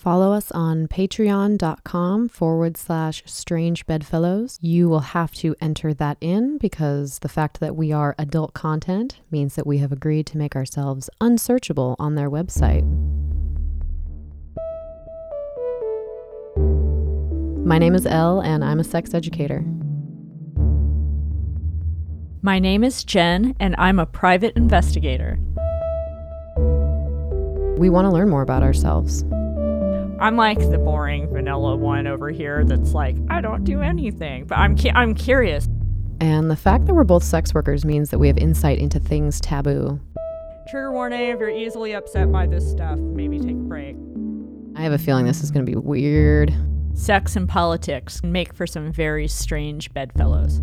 Follow us on patreon.com forward slash strange bedfellows. You will have to enter that in because the fact that we are adult content means that we have agreed to make ourselves unsearchable on their website. My name is Elle, and I'm a sex educator. My name is Jen, and I'm a private investigator. We want to learn more about ourselves. I'm like the boring vanilla one over here that's like, I don't do anything, but I'm cu- I'm curious. And the fact that we're both sex workers means that we have insight into things taboo. Trigger warning: if you're easily upset by this stuff, maybe take a break. I have a feeling this is going to be weird. Sex and politics make for some very strange bedfellows.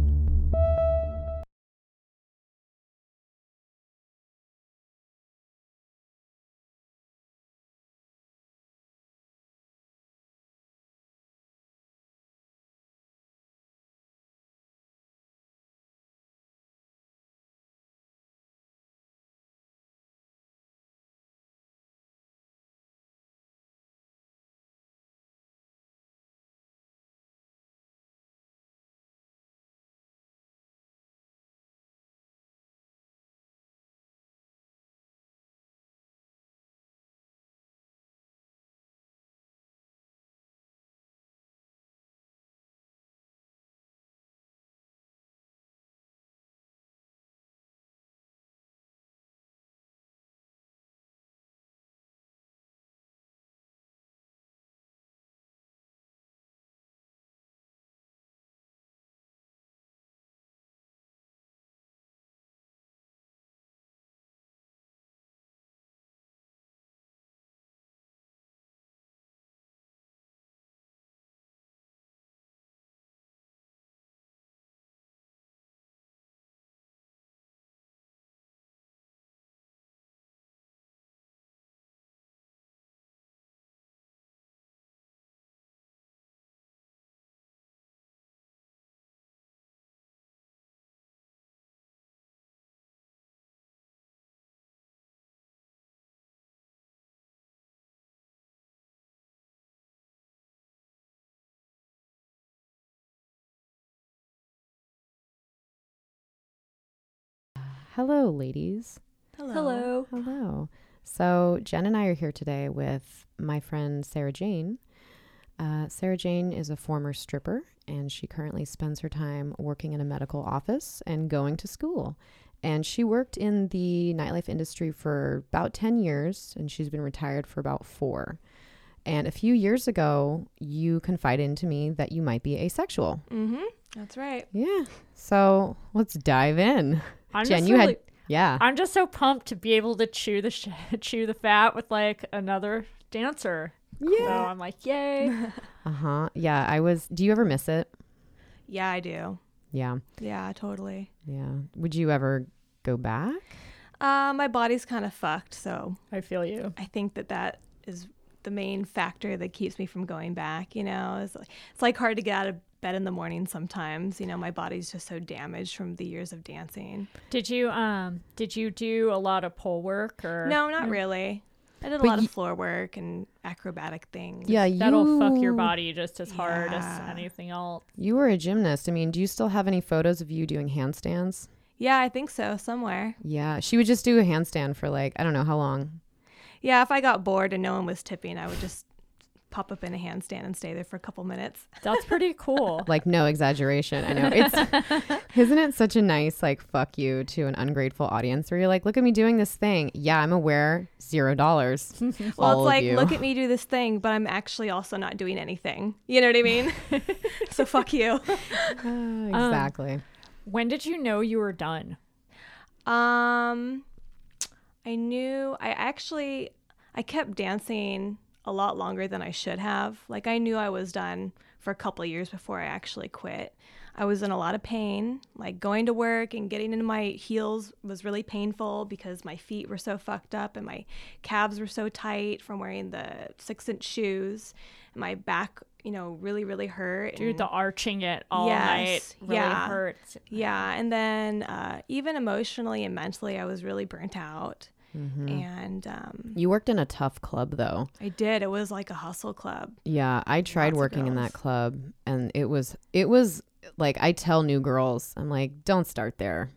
Hello, ladies. Hello. Hello. So, Jen and I are here today with my friend Sarah Jane. Uh, Sarah Jane is a former stripper, and she currently spends her time working in a medical office and going to school. And she worked in the nightlife industry for about 10 years, and she's been retired for about four. And a few years ago, you confided into me that you might be asexual. Mm-hmm. That's right. Yeah. So let's dive in. I'm Jen, just you really, had, yeah. I'm just so pumped to be able to chew the sh- chew the fat with like another dancer. So Yeah. I'm like, yay. Uh huh. Yeah. I was, do you ever miss it? Yeah, I do. Yeah. Yeah, totally. Yeah. Would you ever go back? Uh, my body's kind of fucked, so I feel you. I think that that is the main factor that keeps me from going back. You know, it's like, it's like hard to get out of bed in the morning sometimes. You know, my body's just so damaged from the years of dancing. Did you um did you do a lot of pole work or No, not really. I did a But lot you- of floor work and acrobatic things. Yeah. You, That'll fuck your body just as hard as anything else. You were a gymnast. I mean, do you still have any photos of you doing handstands? Yeah, I think so, somewhere. Yeah. She would just do a handstand for like, I don't know how long. Yeah, if I got bored and no one was tipping, I would just pop up in a handstand and stay there for a couple minutes. That's pretty cool. Like, no exaggeration. I know. It's, isn't it such a nice, like, fuck you to an ungrateful audience where you're like, look at me doing this thing. Yeah, I'm aware. Zero dollars. Well, it's like, you. look at me do this thing, but I'm actually also not doing anything. You know what I mean? so fuck you. Ah, exactly. when did you know you were done? Um, I knew I actually I kept dancing a lot longer than I should have. Like I knew I was done for a couple of years before I actually quit. I was in a lot of pain. Like going to work and getting into my heels was really painful because my feet were so fucked up and my calves were so tight from wearing the six inch shoes. And my back, you know, really, really hurt. Dude, and- the arching it all Yes, night really yeah. hurts. yeah, and then uh, even emotionally and mentally, I was really burnt out. And um, You worked in a tough club though. I did. It was like a hustle club. Yeah, I tried Lots working in that club and it was it was like I tell new girls, I'm like, don't start there.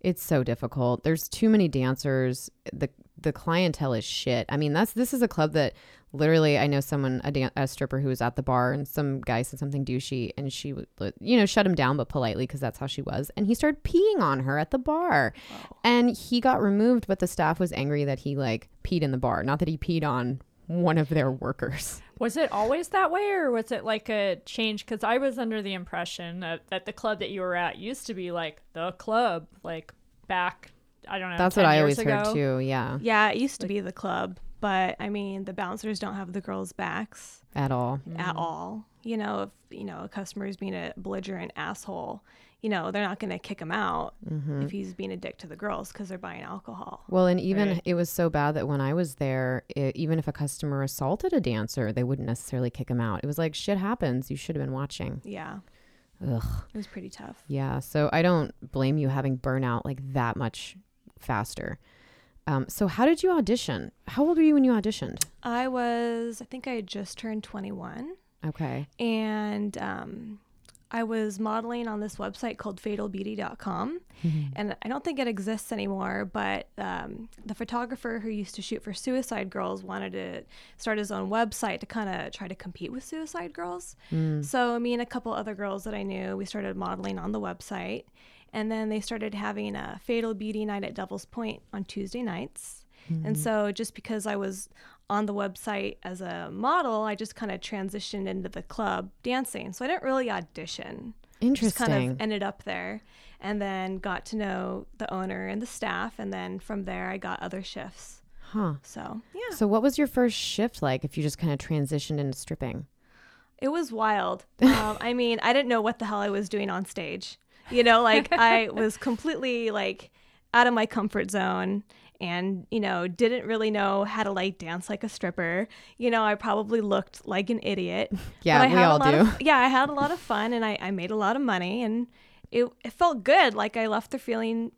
It's so difficult. There's too many dancers. The the clientele is shit. I mean, that's this is a club that literally I know someone a, dan- a stripper who was at the bar and some guy said something douchey and she would you know shut him down but politely because that's how she was and he started peeing on her at the bar and he got removed but the staff was angry that he like peed in the bar not that he peed on one of their workers Was it always that way, or was it like a change? Because I was under the impression that, that the club that you were at used to be like the club, like back. I don't know. That's 10 what I years always heard too. Yeah, Yeah, it used to be the club, but I mean, the bouncers don't have the girls' backs at all. at all. You know, if you know a customer is being a belligerent asshole, you know they're not going to kick him out mm-hmm. if he's being a dick to the girls because they're buying alcohol. Well, and even Right. it was so bad that when I was there, i even if a customer assaulted a dancer, they wouldn't necessarily kick him out. It was like shit happens. You should have been watching. Yeah, Ugh. it was pretty tough. Yeah. So I don't blame you having burnout like that much faster. Um, so how did you audition? How old were you when you auditioned? I was, I think I had just turned 21, Okay. and um, I was modeling on this website called fatalbeauty.com. And I don't think it exists anymore, but um, the photographer who used to shoot for Suicide Girls wanted to start his own website to kind of try to compete with Suicide Girls. So, me and a couple other girls that I knew, we started modeling on the website. And then they started having a Fatal Beauty night at Devil's Point on Tuesday nights. And so, just because I was on the website as a model, I just kind of transitioned into the club dancing. So, I didn't really audition Interesting. just kind of ended up there and then got to know the owner and the staff and then from there i got other shifts huh. so yeah So what was your first shift like if you just kind of transitioned into stripping? it was wild um, i mean i didn't know what the hell i was doing on stage you know like i was completely like out of my comfort zone and you know didn't really know how to like dance like a stripper. You know i probably looked like an idiot. Yeah, but I we had a all lot do. Of, yeah i had a lot of fun and I, I made a lot of money and it, it felt good. Like i left there feeling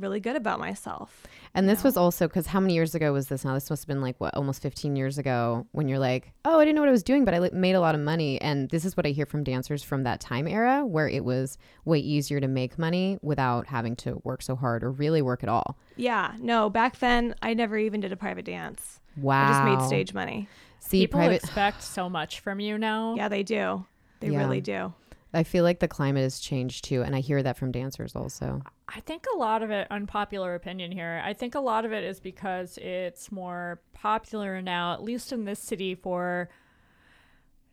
really good about myself And this was also because how many years ago was this now? This must have been like what, almost 15 years ago when you're like, oh, I didn't know what I was doing, but I made a lot of money. And this is what I hear from dancers from that time era where it was way easier to make money without having to work so hard or really work at all. yeah no back then i never even did a private dance Wow. i just made stage money See, People private. expect so much from you now. yeah they do they Yeah. really do I feel like the climate has changed too. And I hear that from dancers also. I think a lot of it, unpopular opinion here, I think a lot of it is because it's more popular now, at least in this city, for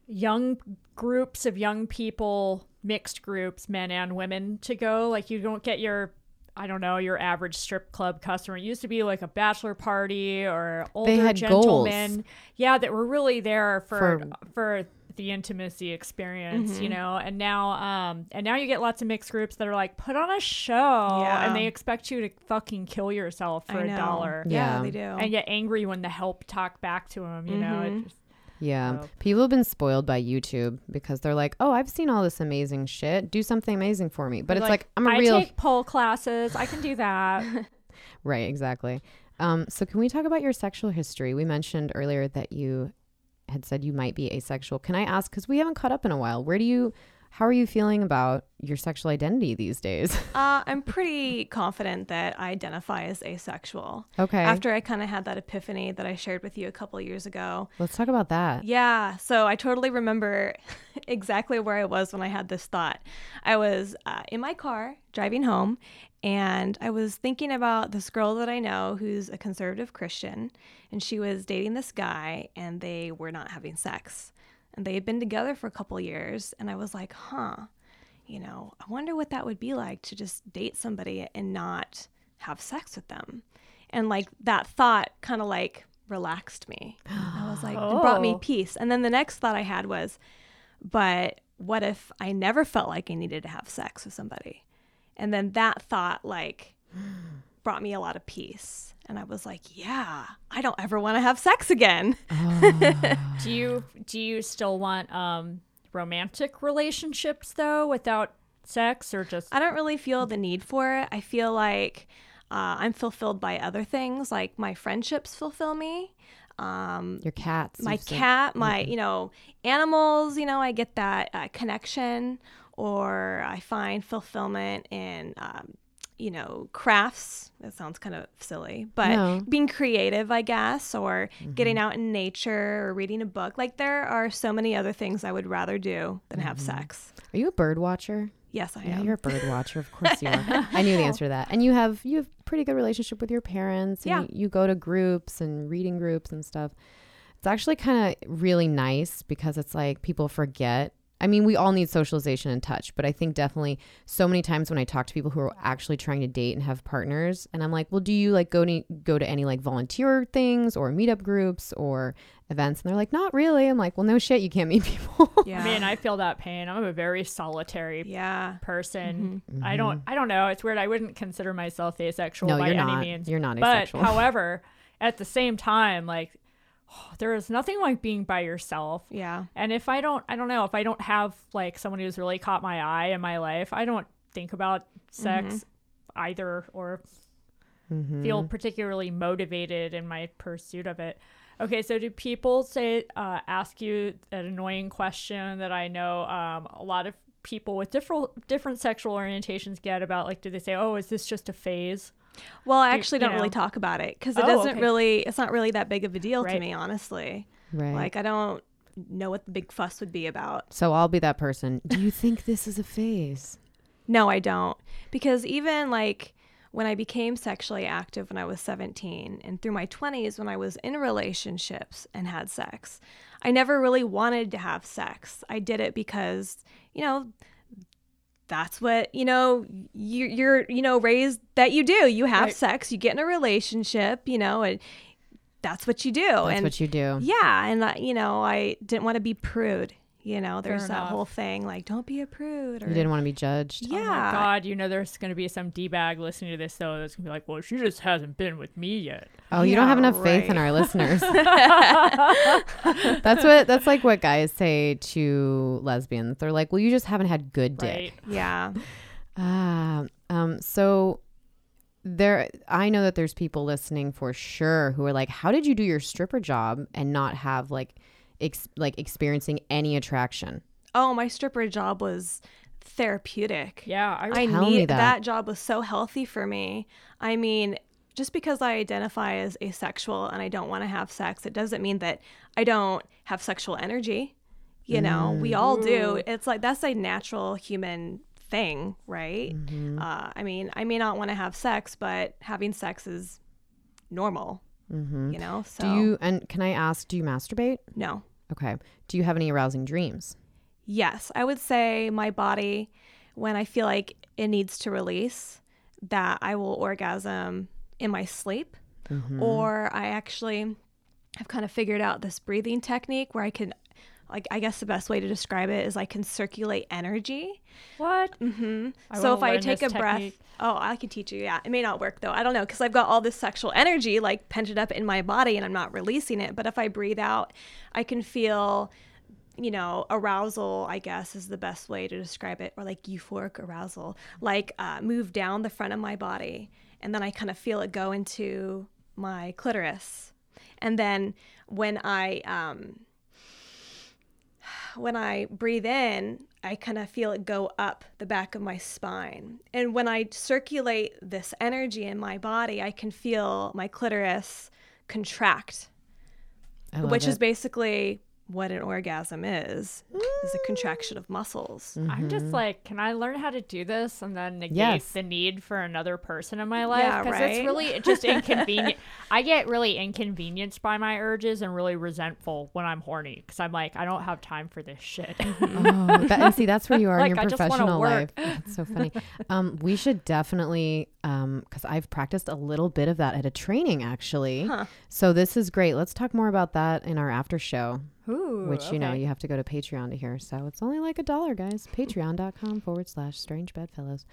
young groups of young people, mixed groups, men and women, to go. Like, you don't get your, I don't know, your average strip club customer. It used to be like a bachelor party or older had gentlemen. goals. Yeah, that were really there for, For- for, the intimacy experience, Mm-hmm. you know, and now, um, and now you get lots of mixed groups that are like, put on a show, Yeah. and they expect you to fucking kill yourself for a dollar, yeah, Yeah. they do and get angry when the help talk back to them, you know. Mm-hmm. It just, Yeah. So- People have been spoiled by YouTube because they're like, oh, I've seen all this amazing shit. Do something amazing for me. But it's like, I'm a I real. take pole classes. I can do that. Right, exactly. Um, so, can we talk about your sexual history? We mentioned earlier that you had said you might be asexual. Can I ask, because we haven't caught up in a while, where do you, how are you feeling about your sexual identity these days? uh, i'm pretty confident that i identify as asexual okay. after i kind of had that epiphany that i shared with you a couple years ago Let's talk about that. Yeah, so I totally remember exactly where I was when I had this thought. I was uh, in my car driving home, and I was thinking about this girl that I know who's a conservative Christian, and she was dating this guy, and they were not having sex. And they had been together for a couple years, and I was like, huh, you know, I wonder what that would be like to just date somebody and not have sex with them. And like that thought kind of like relaxed me. I was like, it brought me Oh. peace. And then the next thought I had was, but what if I never felt like I needed to have sex with somebody? And then that thought like brought me a lot of peace. And I was like, yeah, I don't ever want to have sex again. do you do you still want um romantic relationships though without sex or just I don't really feel the need for it. I feel like uh, I'm fulfilled by other things, like my friendships fulfill me. Um, Your cats. my you've said- cat, my you know animals. You know, I get that uh, connection, or I find fulfillment in. Um, you know, crafts. That sounds kind of silly, but No. being creative, I guess, or Mm-hmm. getting out in nature or reading a book. Like there are so many other things I would rather do than have Mm-hmm. sex. Are you a bird watcher? Yes, I Yeah, am. you're a bird watcher. Of course you are. I knew the answer to that. And you have you have pretty good relationship with your parents. And Yeah. You, you go to groups and reading groups and stuff. It's actually kind of really nice because it's like people forget. I mean, we all need socialization and touch, but I think definitely so many times when I talk to people who are actually trying to date and have partners, and I'm like, well, do you like go to go to any like volunteer things or meetup groups or events? And they're like, not really. I'm like, well, no shit, you can't meet people. yeah. I mean, I feel that pain. I'm a very solitary yeah. person. Mm-hmm. I mm-hmm. don't I don't know. It's weird. I wouldn't consider myself asexual no, by you're any not. means. You're not Asexual. but asexual. however, at the same time, like there is nothing like being by yourself. Yeah. And if I don't I don't know, if I don't have like someone who's really caught my eye in my life, I don't think about sex either or Mm-hmm. feel particularly motivated in my pursuit of it. Okay, so do people say uh, ask you an annoying question that I know um, a lot of people with different different sexual orientations get about? Like, do they say, "Oh, is this just a phase"? Well, I actually you don't really know. talk about it because it Oh, doesn't okay. really. It's not really that big of a deal to me, honestly. right. Like I don't know what the big fuss would be about. So I'll be that person. Do you think this is a phase? No, I don't. Because even like when I became sexually active when I was 17 and through my 20s when I was in relationships and had sex, I never really wanted to have sex. I did it because, you know, that's what, you know, you, you're, you know, raised that you do. You have Right. sex, you get in a relationship, you know, and that's what you do. That's and what you do. yeah, and uh, you know, I didn't want to be prude. You know, there's Fair that enough. whole thing like, don't be a prude. Or, You didn't want to be judged. Yeah. Oh my God, you know, there's going to be some d bag listening to this though that's going to be like, "Well, she just hasn't been with me yet." Oh, you don't have enough faith in our listeners. that's what that's like what guys say to lesbians. They're like, "Well, you just haven't had good dick." Right? Yeah. Ah, um, so there, I know that there's people listening for sure who are like, "How did you do your stripper job and not have like, ex- like experiencing any attraction?" Oh, my stripper job was therapeutic. Yeah, I, I need that. that. job was so healthy for me. I mean, just because I identify as asexual and I don't want to have sex, it doesn't mean that I don't have sexual energy. You know, we all do. It's like that's a natural human thing, right? Uh, I mean, I may not want to have sex, but having sex is normal. Mm-hmm. You know, so Do you and can I ask? Do you masturbate? no. Okay. Do you have any arousing dreams? Yes, I would say my body, when I feel like it needs to release, that I will orgasm in my sleep, Mm-hmm. or I actually have kind of figured out this breathing technique where I can, like, I guess the best way to describe it is I can circulate energy. what? hmm I So if I take a this breath, oh, I can teach you. Yeah, it may not work though. I don't know because I've got all this sexual energy like pented up in my body and I'm not releasing it. But if I breathe out, I can feel, you know, arousal. I guess is the best way to describe it, or like euphoric arousal, like uh, move down the front of my body, and then I kind of feel it go into my clitoris, and then when I um, when I breathe in, I kind of feel it go up the back of my spine. And when I circulate this energy in my body, I can feel my clitoris contract, which is basically what an orgasm is, is a contraction of muscles. I'm just mm-hmm. like, can I learn how to do this and then negate Yes. the need for another person in my life? Yeah, right? it's really just inconvenient. I get really inconvenienced by my urges and really resentful when I'm horny because I'm like, I don't have time for this shit. Mm-hmm. Oh, that, and see, that's where you are Like, in your I professional life. That's so funny. Um, we should definitely, um, because I've practiced a little bit of that at a training actually. Huh. So this is great. Let's talk more about that in our after show, Ooh, which you know you have to go to Patreon to hear. So it's only like a dollar, guys. Patreon.com forward slash Strange Bedfellows.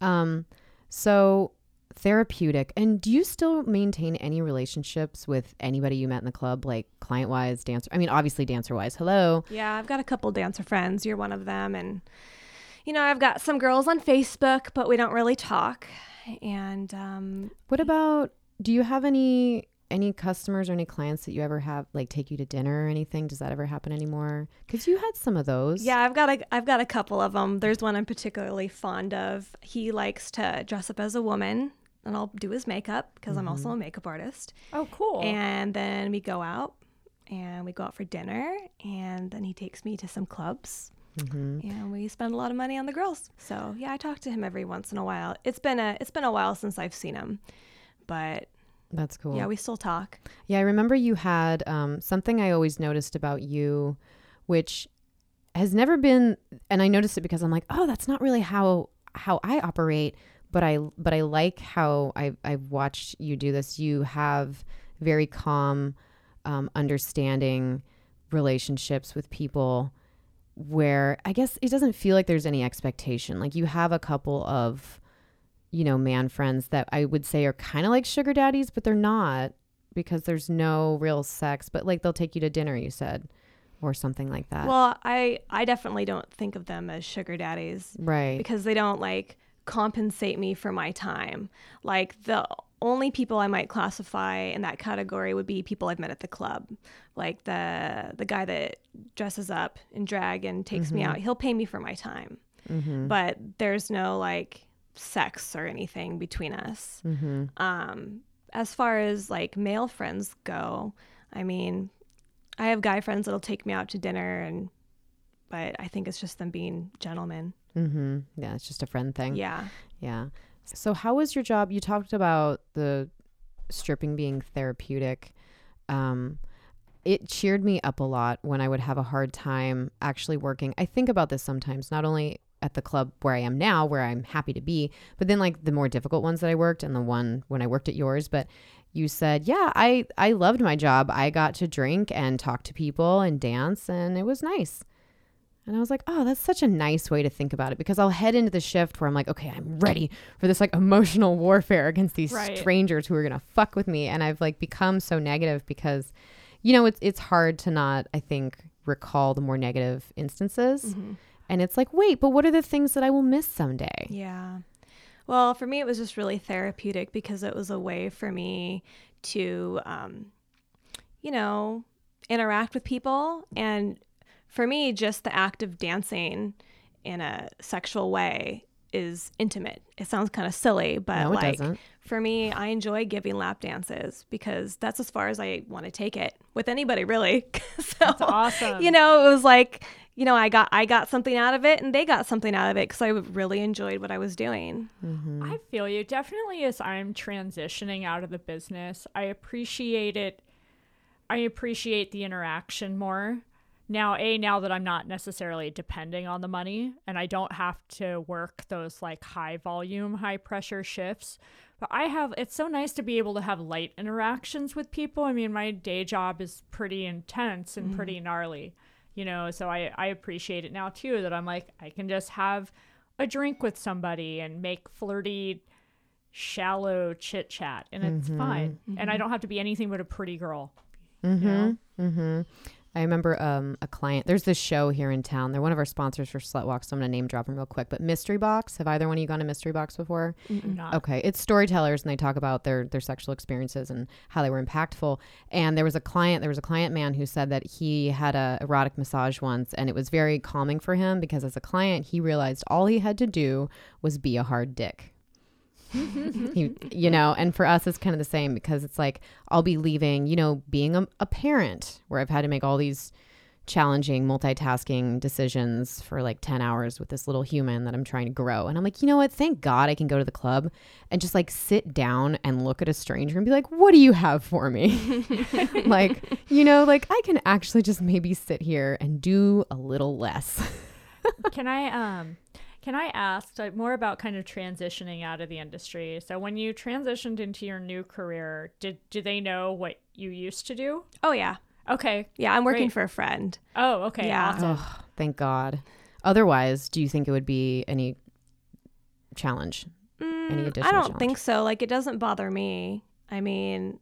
Um, so therapeutic. And do you still maintain any relationships with anybody you met in the club, like client wise, dancer? I mean, obviously dancer wise. Hello. Yeah, I've got a couple dancer friends. You're one of them. And, you know, I've got some girls on Facebook, but we don't really talk. And um, What about do you have any any customers or any clients that you ever have like take you to dinner or anything? Does that ever happen anymore? Cuz you had some of those. yeah, I've got a I've got a couple of them. There's one I'm particularly fond of. He likes to dress up as a woman, and I'll do his makeup because I'm also a makeup artist. Oh, cool. And then we go out and we go out for dinner, and then he takes me to some clubs. Mhm. and we spend a lot of money on the girls. So yeah, I talk to him every once in a while. It's been a it's been a while since I've seen him, but That's cool. yeah, we still talk. Yeah, I remember you had um, something I always noticed about you, which has never been, and I noticed it because I'm like, oh, that's not really how how I operate. But I but I like how I I've watched you do this. You have very calm, um, understanding relationships with people where I guess it doesn't feel like there's any expectation. Like you have a couple of, you know, man friends that I would say are kind of like sugar daddies, but they're not because there's no real sex. But like they'll take you to dinner, you said, or something like that. Well, I I definitely don't think of them as sugar daddies right. because they don't like compensate me for my time. Like the only people I might classify in that category would be people I've met at the club. Like the the guy that dresses up in drag and takes me out. He'll pay me for my time. Mm-hmm. But there's no like sex or anything between us. Mm-hmm. Um, as far as like male friends go, I mean, I have guy friends that'll take me out to dinner, and but I think it's just them being gentlemen. Mm-hmm. Yeah, it's just a friend thing. Yeah. Yeah. So how was your job? You talked about the stripping being therapeutic. Um, it cheered me up a lot when I would have a hard time actually working. I think about this sometimes, not only at the club where I am now, where I'm happy to be, but then like the more difficult ones that I worked and the one when I worked at yours. But you said, yeah, I, I loved my job. I got to drink and talk to people and dance, and it was nice. And I was like, oh, that's such a nice way to think about it because I'll head into the shift where I'm like, okay, I'm ready for this like emotional warfare against these Right. strangers who are gonna fuck with me. And I've like become so negative because, you know, it's it's hard to not, I think, recall the more negative instances. Mm-hmm. And it's like, wait, but what are the things that I will miss someday? Yeah. Well, for me, it was just really therapeutic because it was a way for me to, um, you know, interact with people. And for me, just the act of dancing in a sexual way is intimate. It sounds kind of silly, but No, like doesn't. for me, I enjoy giving lap dances because that's as far as I want to take it with anybody, really. so, That's awesome. you know, it was like, you know, I got I got something out of it, and they got something out of it because I really enjoyed what I was doing. Mm-hmm. I feel you. Definitely as I'm transitioning out of the business, I appreciate it. I appreciate the interaction more. Now, A, now that I'm not necessarily depending on the money and I don't have to work those like high volume, high pressure shifts, but I have, it's so nice to be able to have light interactions with people. I mean, my day job is pretty intense and pretty mm-hmm. gnarly, you know, so I, I appreciate it now too that I'm like, I can just have a drink with somebody and make flirty, shallow chit chat and it's mm-hmm. fine. And I mm-hmm. don't have to be anything but a pretty girl. Mm-hmm. You know? Mm-hmm. I remember um, a client. There's this show here in town. They're one of our sponsors for Slutwalk, so I'm gonna name drop them real quick. But Mystery Box. Have either one of you gone to Mystery Box before? Not Okay, it's storytellers, and they talk about their their sexual experiences and how they were impactful. And there was a client, there was a client man who said that he had a erotic massage once, and it was very calming for him because as a client, he realized all he had to do was be a hard dick. he, you know, and for us, it's kind of the same because it's like I'll be leaving, you know, being a, a parent where I've had to make all these challenging multitasking decisions for like 10 hours with this little human that I'm trying to grow. And I'm like, you know what? Thank God I can go to the club and just like sit down and look at a stranger and be like, what do you have for me? like, you know, like I can actually just maybe sit here and do a little less. can I um can I ask like, more about kind of transitioning out of the industry? So when you transitioned into your new career, did do they know what you used to do? Oh yeah, Okay. yeah. I'm working Great. for a friend. Oh, okay. Yeah. Awesome. oh, thank God. Otherwise, do you think it would be any challenge? Any Mm, additional I don't challenge? think so. Like it doesn't bother me. I mean,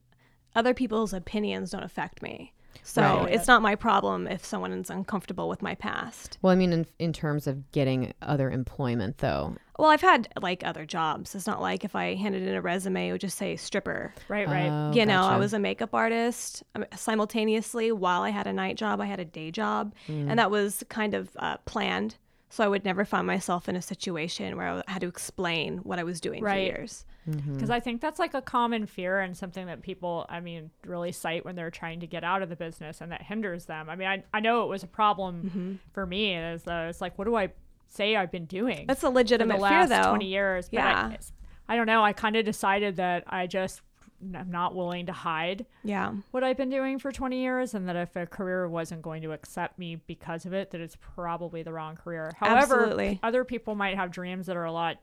other people's opinions don't affect me. So Right. it's not my problem if someone is uncomfortable with my past. Well, I mean, in, in terms of getting other employment, though. Well, I've had like other jobs. It's not like if I handed in a resume, it would just say stripper. Right, right. Oh, you know, I was a makeup artist um, simultaneously while I had a night job. I had a day job, Mm. and that was kind of uh, planned. So I would never find myself in a situation where I had to explain what I was doing Right. for years. Mm-hmm. Because I think that's like a common fear and something that people, I mean, really cite when they're trying to get out of the business and that hinders them. I mean, I, I know it was a problem Mm-hmm. for me. Is uh, it's like, what do I say I've been doing That's a for the legitimate last fear, though. 20 years? But Yeah. I, I don't know. I kind of decided that I just, I'm not willing to hide Yeah, what I've been doing for 20 years and that if a career wasn't going to accept me because of it, that it's probably the wrong career. However, Absolutely. other people might have dreams that are a lot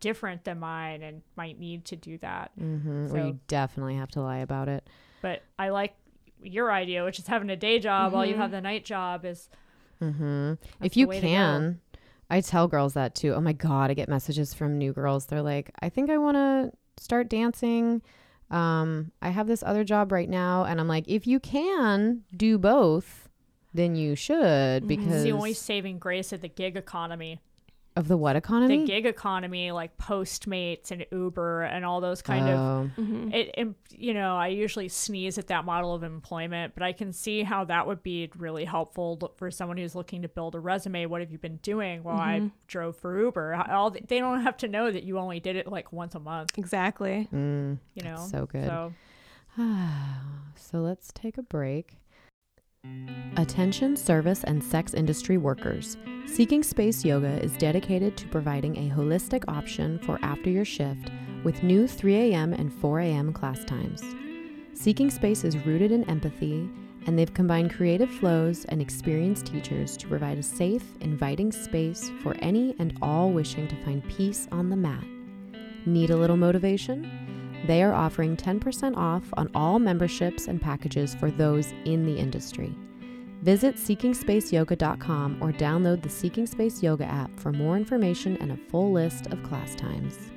different than mine and might need to do that. Mm-hmm. So- Or you definitely have to lie about it. But I like your idea, which is having a day job while you have the night job is Mm-hmm. If you way to go. can, I tell girls that too. Oh my God, I get messages from new girls. They're like, I think I want to start dancing. Um, I have this other job right now. And I'm like, if you can do both, then you should because it's the only saving grace of the gig economy. Of the what economy? The gig economy, like Postmates and Uber and all those kind of Oh. Mm-hmm. it, it you know i usually sneeze at that model of employment but i can see how that would be really helpful for someone who's looking to build a resume what have you been doing while i drove for uber all the- they don't have to know that you only did it like once a month exactly. Mm, you know so good. so so let's take a break. Attention service and sex industry workers. Seeking Space Yoga is dedicated to providing a holistic option for after your shift with new 3 a.m. and 4 a.m. class times. Seeking Space is rooted in empathy, and they've combined creative flows and experienced teachers to provide a safe, inviting space for any and all wishing to find peace on the mat. Need a little motivation? They are offering 10% off on all memberships and packages for those in the industry. Visit seekingspaceyoga.com or download the Seeking Space Yoga app for more information and a full list of class times.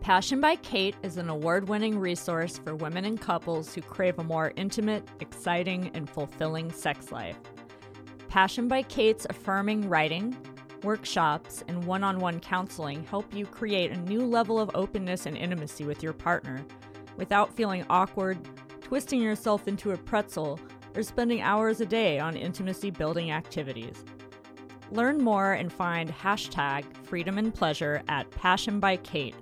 passion by kait is an award-winning resource for women and couples who crave a more intimate exciting and fulfilling sex life passion by kait's affirming writing workshops and one-on-one counseling help you create a new level of openness and intimacy with your partner without feeling awkward twisting yourself into a pretzel or spending hours a day on intimacy building activities Learn more and find hashtag freedom and pleasure at Passion by Kait.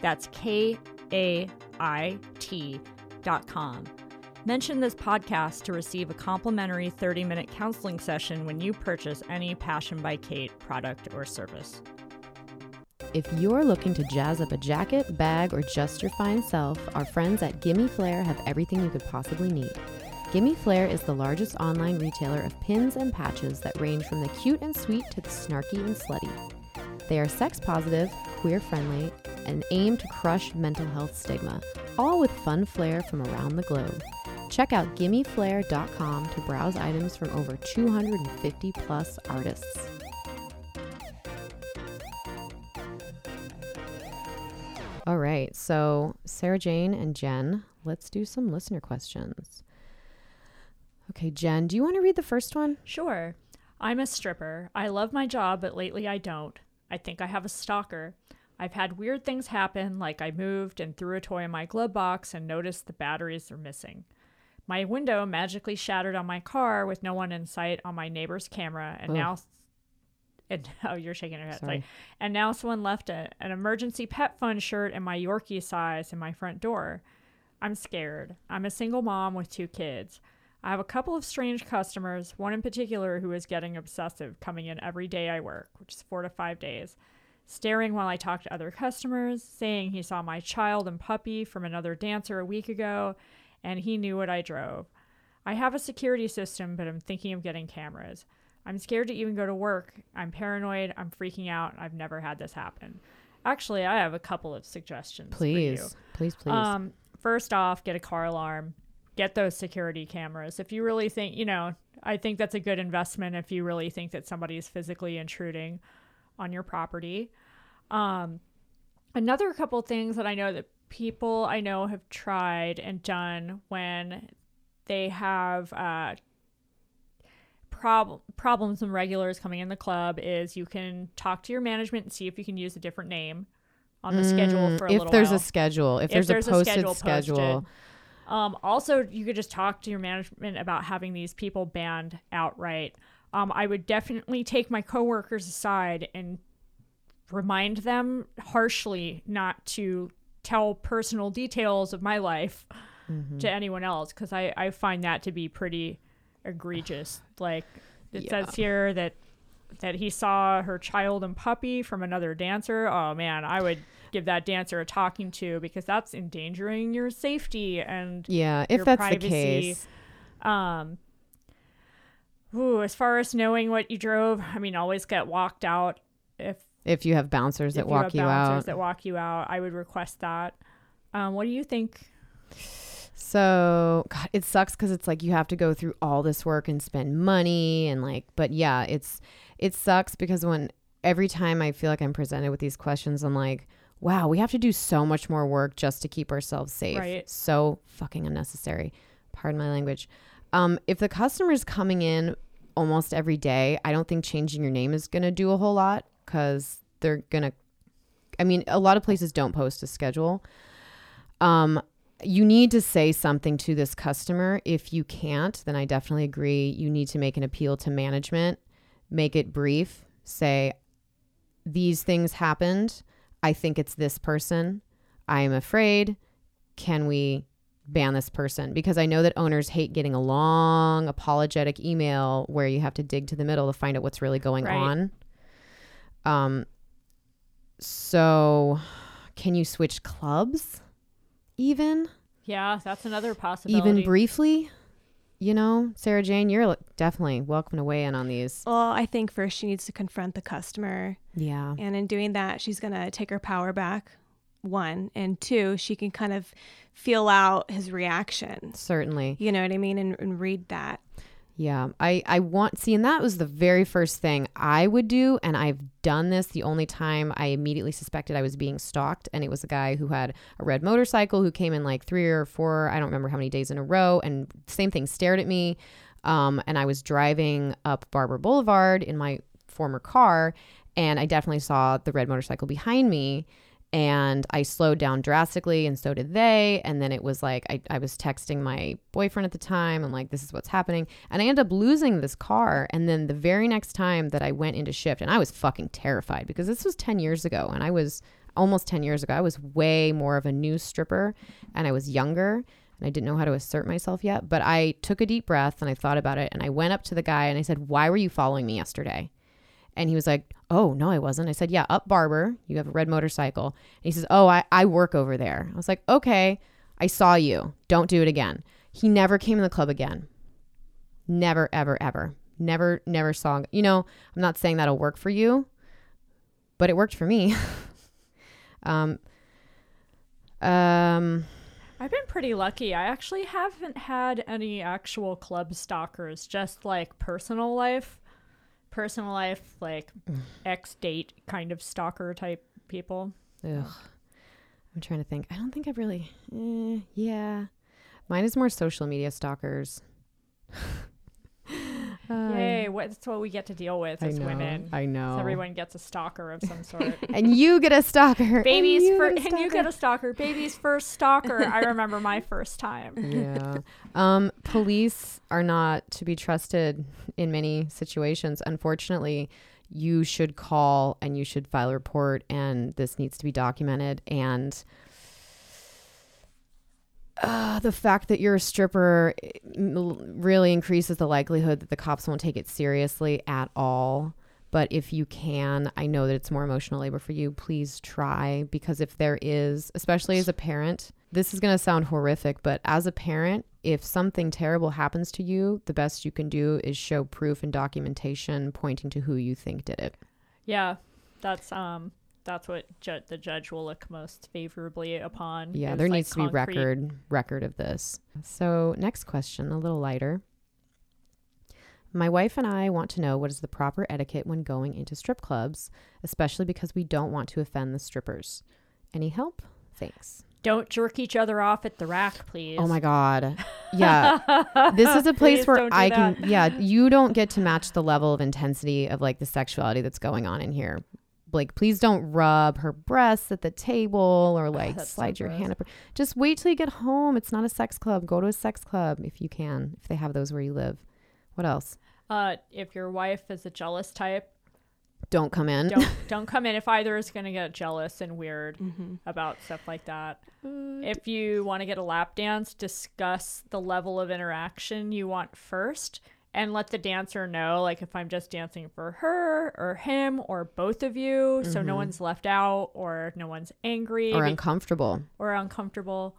That's K A I T dot com. Mention this podcast to receive a complimentary 30 minute counseling session when you purchase any Passion by Kait product or service. If you're looking to jazz up a jacket, bag, or just your fine self, our friends at Gimme Flair have everything you could possibly need. Gimme Flair is the largest online retailer of pins and patches that range from the cute and sweet to the snarky and slutty. They are sex positive, queer friendly, and aim to crush mental health stigma, all with fun flair from around the globe. Check out gimmeflair.com to browse items from over 250 plus artists. All right, so Sarah Jane and Jen, let's do some listener questions. Okay, Jen, do you want to read the first one? Sure. I'm a stripper. I love my job, but lately I don't. I think I have a stalker. I've had weird things happen, like I moved and threw a toy in my glove box and noticed the batteries are missing. My window magically shattered on my car with no one in sight on my neighbor's camera, and Ugh. now. And, oh, you're shaking your head. Sorry. Sorry. And now someone left a, an emergency pet fund shirt in my Yorkie size in my front door. I'm scared. I'm a single mom with two kids. I have a couple of strange customers, one in particular who is getting obsessive, coming in every day I work, which is four to five days, staring while I talk to other customers, saying he saw my child and puppy from another dancer a week ago, and he knew what I drove. I have a security system, but I'm thinking of getting cameras. I'm scared to even go to work. I'm paranoid. I'm freaking out. I've never had this happen. Actually, I have a couple of suggestions. for you. Please, please, please. Um, first off, get a car alarm. Get those security cameras. If you really think, you know, I think that's a good investment if you really think that somebody is physically intruding on your property. Um, another couple things that I know that people I know have tried and done when they have uh, prob- problems and regulars coming in the club is you can talk to your management and see if you can use a different name on the schedule Mm, for a if little there's while. a schedule, if, If there's, there's a a posted schedule schedule. Um, also, you could just talk to your management about having these people banned outright. Um, I would definitely take my coworkers aside and remind them harshly not to tell personal details of my life Mm-hmm. to anyone else because I, I find that to be pretty egregious. Like it Yeah. says here that that he saw her child and puppy from another dancer. Oh man, I would give that dancer a talking to because that's endangering your safety and yeah, if your that's privacy. the case, um ooh, as far as knowing what you drove, I mean always get walked out if if you have bouncers that if walk you, you, bouncers out. that walk you out, I would request that. Um, what do you think? So God, it sucks because it's like you have to go through all this work and spend money and like, but yeah, it's it sucks because when every time I feel like I'm presented with these questions, I'm like, wow, we have to do so much more work just to keep ourselves safe. Right. So fucking unnecessary. Pardon my language. Um, if the customer's coming in almost every day, I don't think changing your name is gonna do a whole lot because they're gonna. I mean, a lot of places don't post a schedule. Um, you need to say something to this customer. If you can't, then I definitely agree. You need to make an appeal to management, make it brief, say, these things happened. I think it's this person. I am afraid. Can we ban this person? Because I know that owners hate getting a long apologetic email where you have to dig to the middle to find out what's really going Right. on. Um, so can you switch clubs? Even? Yeah, that's another possibility. even briefly you know sarah jane you're definitely welcome to weigh in on these Well, I think first she needs to confront the customer. yeah And in doing that, she's going to take her power back. One. And two, she can kind of feel out his reaction. certainly You know what I mean? And, and read that. Yeah i i want see and that was the very first thing i would do and i've done this. The only time i immediately suspected i was being stalked and it was a guy who had a red motorcycle who came in like three or four i don't remember how many days in a row and same thing stared at me um, and i was driving up barbur boulevard in my former car and i definitely saw the red motorcycle behind me and I slowed down drastically, and so did they. And then it was like I, I was texting my boyfriend at the time. I'm like, this is what's happening. And I ended up losing this car. And then the very next time that I went into shift, and I was fucking terrified because this was 10 years ago, and I was almost 10 years ago. I was way more of a news stripper, and I was younger. And I didn't know how to assert myself yet, but I took a deep breath and I thought about it. And I went up to the guy and I said, Why were you following me yesterday? And he was like, Oh, no, I wasn't. I said, Yeah, up Barbur. You have a red motorcycle. And he says, Oh, I, I work over there. I was like, Okay, I saw you. Don't do it again. He never came in the club again. Never, ever, ever. Never, never saw. You know, I'm not saying that'll work for you, but it worked for me. um, um, I've been pretty lucky. I actually haven't had any actual club stalkers, just like personal life. Personal life, like ex date kind of stalker type people. Ugh. I'm trying to think. I don't think I've really. Eh, yeah. Mine is more social media stalkers. Uh, Yay, what, that's what we get to deal with I as know. women. I know. So everyone gets a stalker of some sort. and you get a stalker. Babies and you a and you get a stalker. Baby's first stalker. I remember my first time. yeah. Um, police are not to be trusted in many situations. Unfortunately, you should call and you should file a report, and this needs to be documented. And uh, the fact that you're a stripper eh, really increases the likelihood that the cops won't take it seriously at all. But if you can, I know that it's more emotional labor for you. Please try because if there is, especially as a parent, this is going to sound horrific, but as a parent, if something terrible happens to you, the best you can do is show proof and documentation pointing to who you think did it. Yeah, that's um, that's what ju- the judge will look most favorably upon. Yeah, there like, needs to be record record of this. So, next question, a little lighter. My wife and I want to know what is the proper etiquette when going into strip clubs, especially because we don't want to offend the strippers. Any help? Thanks. Don't jerk each other off at the rack, please. Oh my god. Yeah. this is a place where I can that. yeah, you don't get to match the level of intensity of like the sexuality that's going on in here. Like please don't rub her breasts at the table or like That's so slide your gross. hand up. her- Just wait till you get home. It's not a sex club. Go to a sex club if you can, if they have those where you live. What else? Uh, if your wife is a jealous type, Don't come in. don't don't come in if either is gonna get jealous and weird Mm-hmm. about stuff like that. If you want to get a lap dance, discuss the level of interaction you want first and let the dancer know like if I'm just dancing for her or him or both of you so no one's left out or no one's angry or uncomfortable. or uncomfortable.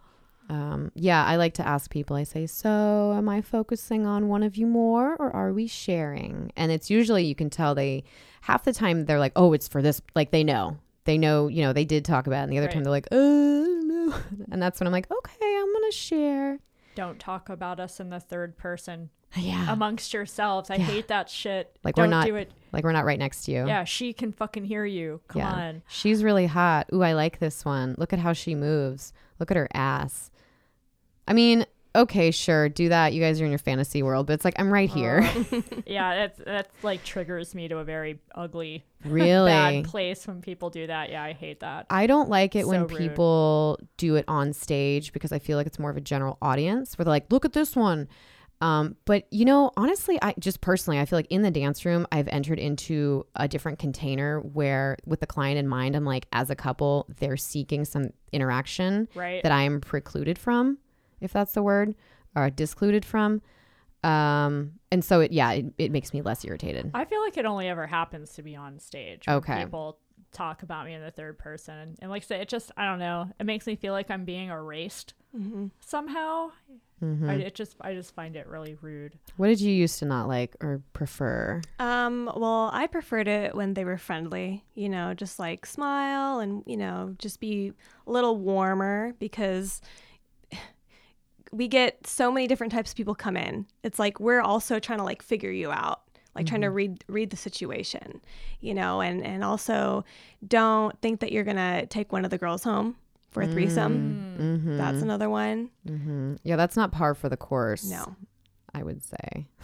Um, yeah, I like to ask people, I say, so am I focusing on one of you more or are we sharing? And it's usually, you can tell they, half the time they're like, oh, it's for this. Like they know. They know, you know, they did talk about it. And the other time they're like, oh, no. And that's when I'm like, okay, I'm going to share. Don't talk about us in the third person Yeah. amongst yourselves. I Yeah. hate that shit. Like, we're Don't do it. like we're not right next to you. Yeah, she can fucking hear you. Come Yeah. on. She's really hot. Ooh, I like this one. Look at how she moves. Look at her ass. I mean, okay, sure, do that. You guys are in your fantasy world, but it's like, I'm right here. Oh. Yeah, that's that's like triggers me to a very ugly really? bad place when people do that. Yeah, I hate that. I don't like it when rude. people do it on stage because I feel like it's more of a general audience where they're like, look at this one. Um, but you know, honestly, I just personally, I feel like in the dance room, I've entered into a different container where, with the client in mind, I'm like, as a couple, they're seeking some interaction Right. that I am precluded from, if that's the word, or discluded from. Um, and so it, yeah, it, it makes me less irritated. I feel like it only ever happens to be on stage. Okay. People talk about me in the third person. And like I said, it just, I don't know. It makes me feel like I'm being erased somehow. Mhm. I, it just, I just find it really rude. What did you used to not like or prefer? Um, well, I preferred it when they were friendly, you know, just like smile and, you know, just be a little warmer because we get so many different types of people come in. It's like we're also trying to like figure you out, like trying to read read the situation, you know, and and also don't think that you're going to take one of the girls home for a threesome. Mm-hmm. That's another one. hmm Yeah, that's not par for the course. No. I would say.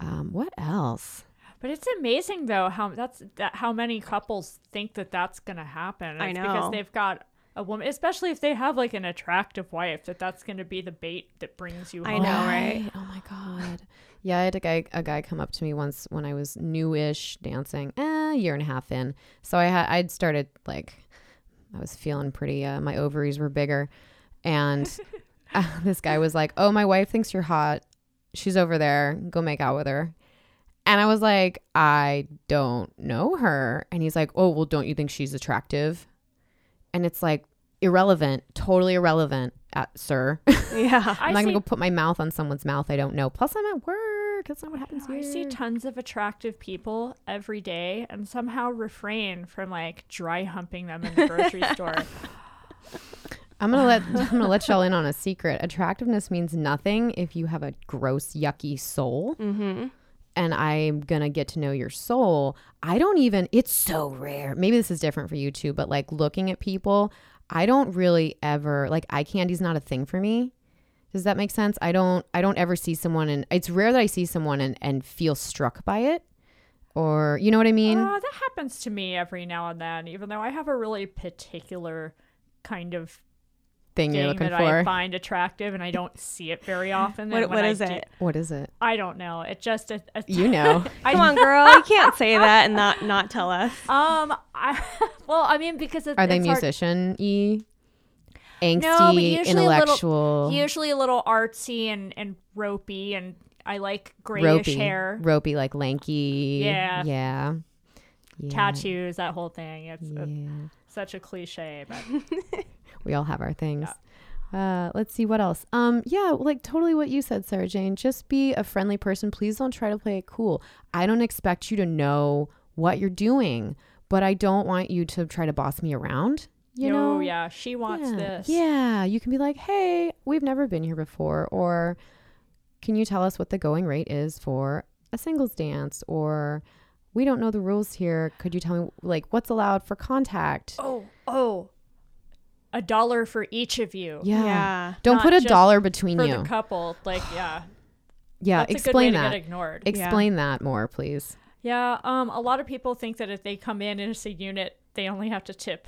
Um, what else? But it's amazing though how that's that how many couples think that that's gonna happen. I know. because they've got a woman, especially if they have like an attractive wife, that that's gonna be the bait that brings you. I home. know, right? Oh my god. Yeah, I had a guy a guy come up to me once when I was newish dancing, eh, a year and a half in. So I had I'd started like I was feeling pretty. Uh, my ovaries were bigger, and uh, this guy was like, "Oh, my wife thinks you're hot. She's over there. Go make out with her." And I was like, "I don't know her." And he's like, "Oh, well, don't you think she's attractive?" And it's like irrelevant, totally irrelevant, uh, sir. Yeah. I'm not gonna go put my mouth on someone's mouth I don't know. Plus, I'm at work. That's not what happens I see tons of attractive people every day, and somehow refrain from like dry humping them in the grocery store. I'm gonna let I'm gonna let y'all in on a secret. Attractiveness means nothing if you have a gross, yucky soul. Mm-hmm. And I'm gonna get to know your soul. I don't even. It's so rare. Maybe this is different for you too. But like looking at people, I don't really ever like eye candy's not a thing for me. Does that make sense? I don't. I don't ever see someone, and it's rare that I see someone and and feel struck by it, or you know what I mean. Uh, that happens to me every now and then, even though I have a really particular kind of thing you're looking that for. I find attractive, and I don't see it very often. What, and when what I is do- it? what is it? I don't know. It just a, a You know. I, Come on, girl. You can't say that and not not tell us. Um, I well, I mean, because it, Are they it's hard- musician y? Angsty, No, but usually a little- intellectual, usually a little artsy and and ropey, and I like grayish ropey, hair, ropey, like lanky. Yeah. yeah, yeah. tattoos, that whole thing. It's uh, Yeah, such a cliche, but we all have our things. Uh, let's see what else. Um, yeah, like totally what you said, Sarah Jane. Just be a friendly person. Please don't try to play it cool. I don't expect you to know what you're doing, but I don't want you to try to boss me around. You oh know? yeah, she wants yeah. this. Yeah, you can be like, "Hey, we've never been here before," or "Can you tell us what the going rate is for a singles dance?" Or "We don't know the rules here. Could you tell me like what's allowed for contact?" Oh oh, a dollar for each of you. Yeah. Yeah. Don't Not put a dollar between For you. the couple, like yeah, yeah. that's a good way Explain to get that. ignored. Explain that more, please. Yeah, um, a lot of people think that if they come in as a unit, they only have to tip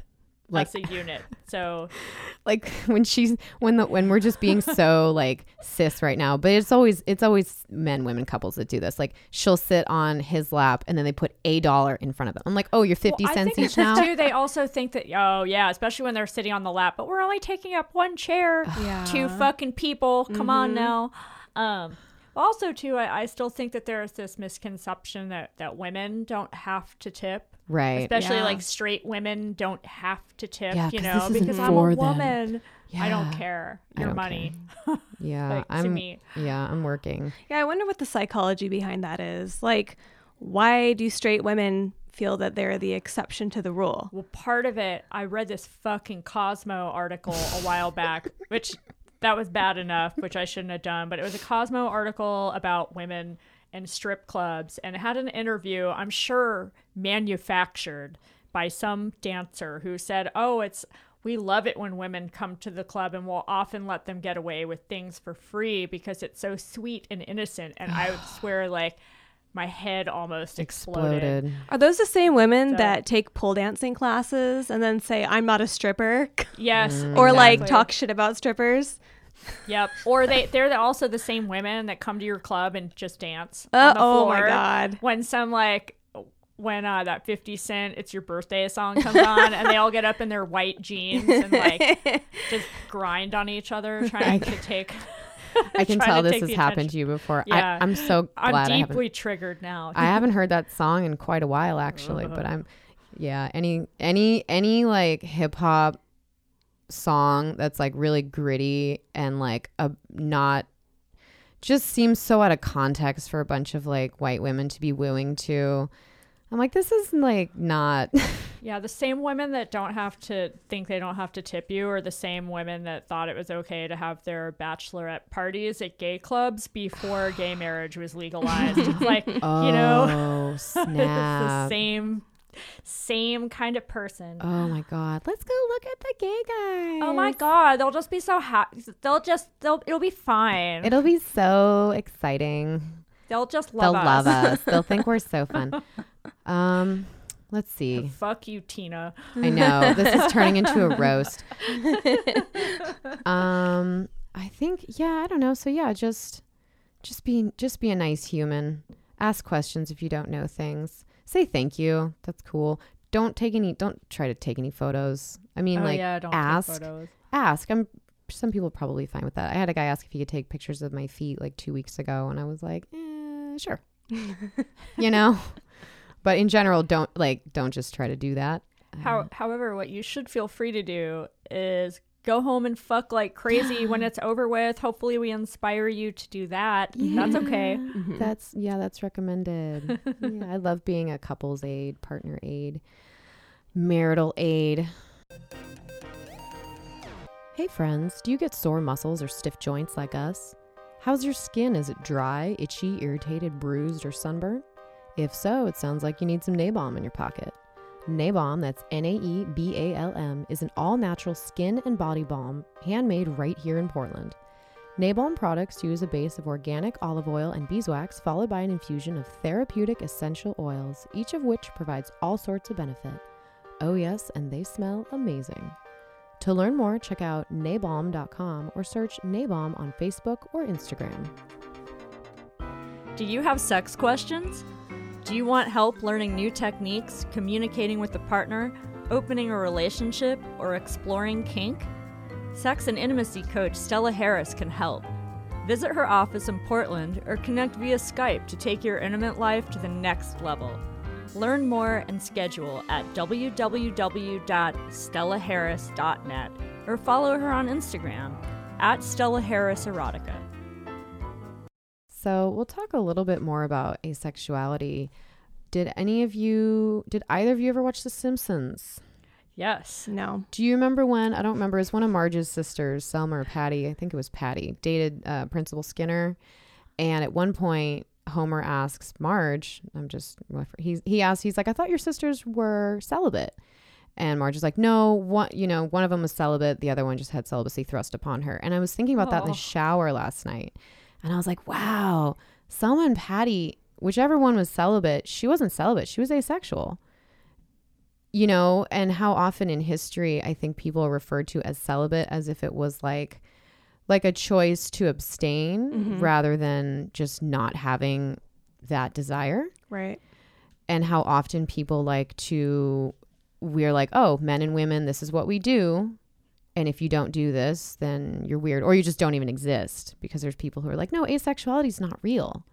Like- as a unit. So like when she's when the when we're just being so like cis right now but it's always it's always men women couples that do this like she'll sit on his lap and then they put a dollar in front of them i'm like oh you're 50 Well, I cents think each it's now Too, they also think that oh yeah, especially when they're sitting on the lap, but we're only taking up one chair. Yeah. Two fucking people. Come on Mm-hmm. now. Um, also too, I, I still think that there's this misconception that that women don't have to tip. Right Especially Yeah. like straight women don't have to tip, Yeah, you 'cause know, this isn't because I'm for a them. woman. I don't care. Your don't money. yeah Like, to i'm me. yeah i'm working Yeah, I wonder what the psychology behind that is. Like, why do straight women feel that they're the exception to the rule? Well, part of it, I read this fucking Cosmo article a while back, which that was bad enough, which I shouldn't have done, but it was a Cosmo article about women and strip clubs and had an interview, I'm sure manufactured by some dancer who said, "Oh, it's we love it when women come to the club and we'll often let them get away with things for free because it's so sweet and innocent." And I would swear like my head almost exploded. exploded Are those the same women So- that take pole dancing classes and then say, I'm not a stripper? Yes. Mm, or like talk shit about strippers? Yep. Or they they're the- also the same women that come to your club and just dance. Uh, oh my God. When some like when uh, that 50 cent it's your birthday song comes on and they all get up in their white jeans and like just grind on each other trying to take i can tell this has happened attention. to you before Yeah. I, i'm so glad I'm deeply triggered now. I haven't heard that song in quite a while actually, but I'm yeah, any any any like hip hop song that's like really gritty and like a not just seems so out of context for a bunch of like white women to be wooing to. I'm like this is like not Yeah, the same women that don't have to think they don't have to tip you are the same women that thought it was okay to have their bachelorette parties at gay clubs before gay marriage was legalized. It's like, you know, oh it's the same same kind of person. Oh my god. Let's go look at the gay guys. Oh my god, they'll just be so happy. They'll just they'll it'll be fine. It'll be so exciting. they'll just love us. They'll us. love us. They'll think we're so fun. Um, let's see. Fuck you, Tina. I know this is turning into a roast. Um, I think yeah, I don't know. So yeah, just just be just be a nice human. Ask questions if you don't know things. Say thank you. That's cool. Don't take any. Don't try to take any photos. I mean, oh like yeah, don't ask. ask. I'm some people are probably fine with that. I had a guy ask if he could take pictures of my feet like two weeks ago, and I was like, eh, sure. you know, but in general, don't like don't just try to do that. How, however, what you should feel free to do is go home and fuck like crazy when it's over with. Hopefully, we inspire you to do that. That's okay. Mm-hmm. That's yeah, that's recommended. yeah, I love being a couples aid, partner aid, marital aid. Hey friends, do you get sore muscles or stiff joints like us? How's your skin? Is it dry, itchy, irritated, bruised, or sunburnt? If so, it sounds like you need some Naebalm in your pocket. Naebalm, that's N A E B A L M, is an all natural skin and body balm handmade right here in Portland. Naebalm products use a base of organic olive oil and beeswax, followed by an infusion of therapeutic essential oils, each of which provides all sorts of benefit. Oh, yes, and they smell amazing. To learn more, check out naebalm.com or search Naebalm on Facebook or Instagram. Do you have sex questions? Do you want help learning new techniques, communicating with a partner, opening a relationship, or exploring kink? Sex and intimacy coach Stella Harris can help. Visit her office in Portland or connect via Skype to take your intimate life to the next level. Learn more and schedule at www.stellaharris.net or follow her on Instagram at Stella Harris Erotica. So, we'll talk a little bit more about asexuality. Did any of you, did either of you ever watch The Simpsons? Yes. No. Do you remember when, I don't remember, it was one of Marge's sisters, Selma or Patty, I think it was Patty, dated uh, Principal Skinner. And at one point, Homer asks Marge, I'm just, he, he asks, he's like, I thought your sisters were celibate. And Marge is like, no, one, you know, one of them was celibate, the other one just had celibacy thrust upon her. And I was thinking about that in the shower last night, and I was like, wow, Selma and Patty, whichever one was celibate, she wasn't celibate, she was asexual. You know, and how often in history I think people are referred to as celibate as if it was like like a choice to abstain Mhm. rather than just not having that desire Right. and how often people like to we're like oh men and women this is what we do and if you don't do this then you're weird or you just don't even exist because there's people who are like no asexuality is not real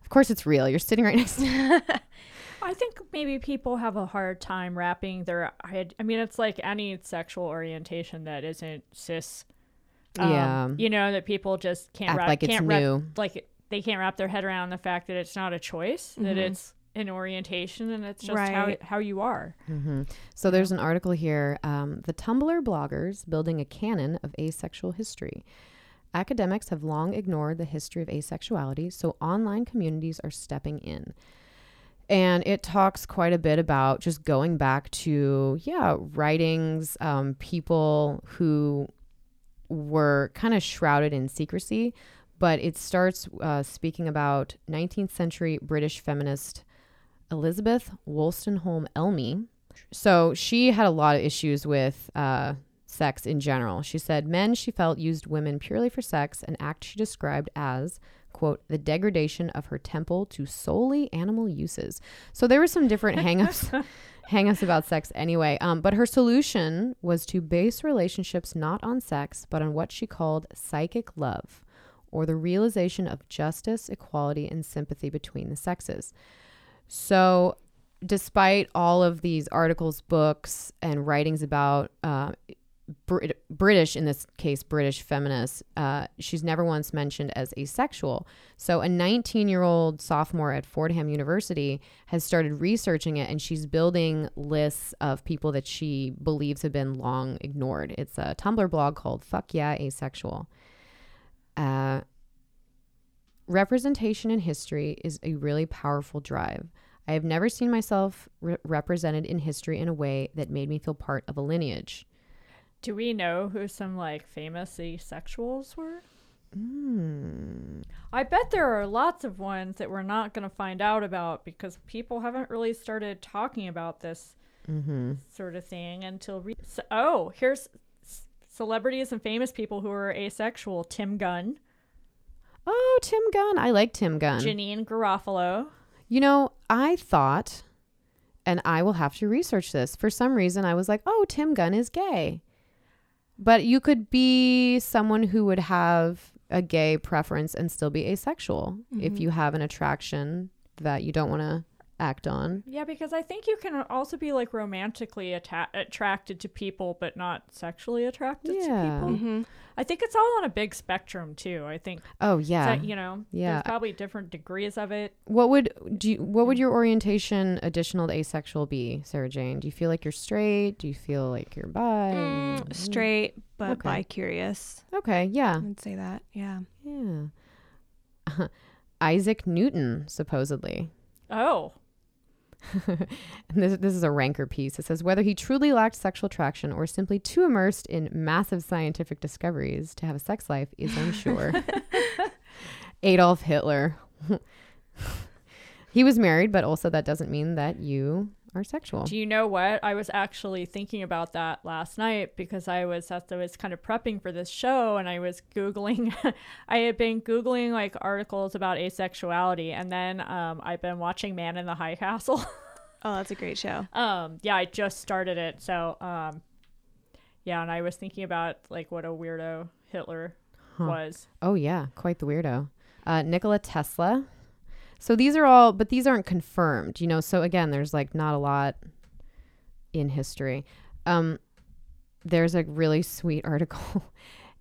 of course it's real you're sitting right next to I think maybe people have a hard time wrapping their head. I mean, it's like any sexual orientation that isn't cis. Um, Yeah. You know that people just can't act wrap, like it's can't wrap, new like they can't wrap their head around the fact that it's not a choice, that Mhm. it's an orientation, and it's just how Right. how you are. hmm So there's an article here um, The Tumblr bloggers building a canon of asexual history. Academics have long ignored the history of asexuality, so online communities are stepping in. And it talks quite a bit about just going back to, yeah, writings, um, people who were kind of shrouded in secrecy. But it starts uh, speaking about 19th century British feminist Elizabeth Wolstenholme Elmy. So she had a lot of issues with uh, sex in general. She said men she felt used women purely for sex, an act she described as, quote, the degradation of her temple to solely animal uses. So there were some different hangups. Hangups about sex anyway. Um, but her solution was to base relationships not on sex, but on what she called psychic love, or the realization of justice, equality, and sympathy between the sexes. So, despite all of these articles, books, and writings about uh, Brit- British, in this case, British feminists, uh, she's never once mentioned as asexual. So, a 19 year old sophomore at Fordham University has started researching it and she's building lists of people that she believes have been long ignored. It's a Tumblr blog called Fuck Yeah Asexual. Uh, representation in history is a really powerful drive. I have never seen myself re- represented in history in a way that made me feel part of a lineage. Do we know who some like famous asexuals were? Mm. I bet there are lots of ones that we're not going to find out about because people haven't really started talking about this mm-hmm. sort of thing until re- so, oh here's c- celebrities and famous people who are asexual tim gunn Oh, Tim Gunn. I like Tim Gunn. janeane garofalo You know, I thought, and I will have to research this. For some reason, I was like, oh, Tim Gunn is gay. But you could be someone who would have a gay preference and still be asexual if Mhm. you have an attraction that you don't want to act on. yeah because i think you can also be like romantically atta- attracted to people but not sexually attracted Yeah. to people hmm i think it's all on a big spectrum too i think Oh, yeah. that, you know Yeah. there's probably different degrees of it What would do? You, what would your orientation additional to asexual be, Sarah Jane? Do you feel like you're straight? Do you feel like you're bi? Mm, straight, but Okay. bi curious. Okay, yeah, I would say that. Yeah. yeah. Isaac Newton, supposedly. oh and this, this is a ranker piece. It says whether he truly lacked sexual attraction or simply too immersed in massive scientific discoveries to have a sex life is unsure. Adolf Hitler. he was married, but also that doesn't mean that you are sexual. Do you know what? I was actually thinking about that last night because I was as I was kind of prepping for this show and I was googling. I had been googling like articles about asexuality, and then um, I've been watching Man in the High Castle. Oh, that's a great show. um, yeah, I just started it, so um, yeah, and I was thinking about like what a weirdo Hitler Huh. was. Oh yeah, quite the weirdo. Uh, Nikola Tesla. So these are all, but these aren't confirmed. You know, so again, there's like not a lot in history. Um, there's a really sweet article.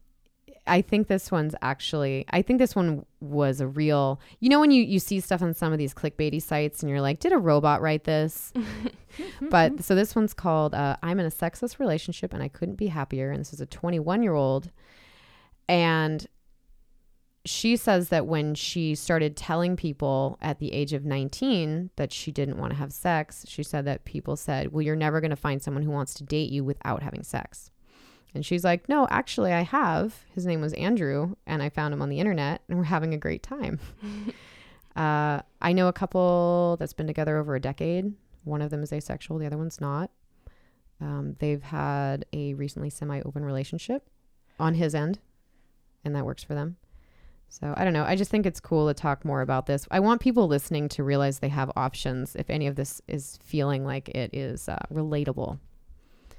I think this one's actually. I think this one was a real. You know, when you you see stuff on some of these clickbaity sites, and you're like, "Did a robot write this?" but so this one's called uh, "I'm in a sexless relationship and I couldn't be happier." And this is a 21 year old, and she says that when she started telling people at the age of 19 that she didn't want to have sex, she said that people said, Well, you're never going to find someone who wants to date you without having sex. And she's like, No, actually, I have. His name was Andrew, and I found him on the internet, and we're having a great time. uh, I know a couple that's been together over a decade. One of them is asexual, the other one's not. Um, they've had a recently semi open relationship on his end, and that works for them. So I don't know. I just think it's cool to talk more about this. I want people listening to realize they have options if any of this is feeling like it is uh, relatable.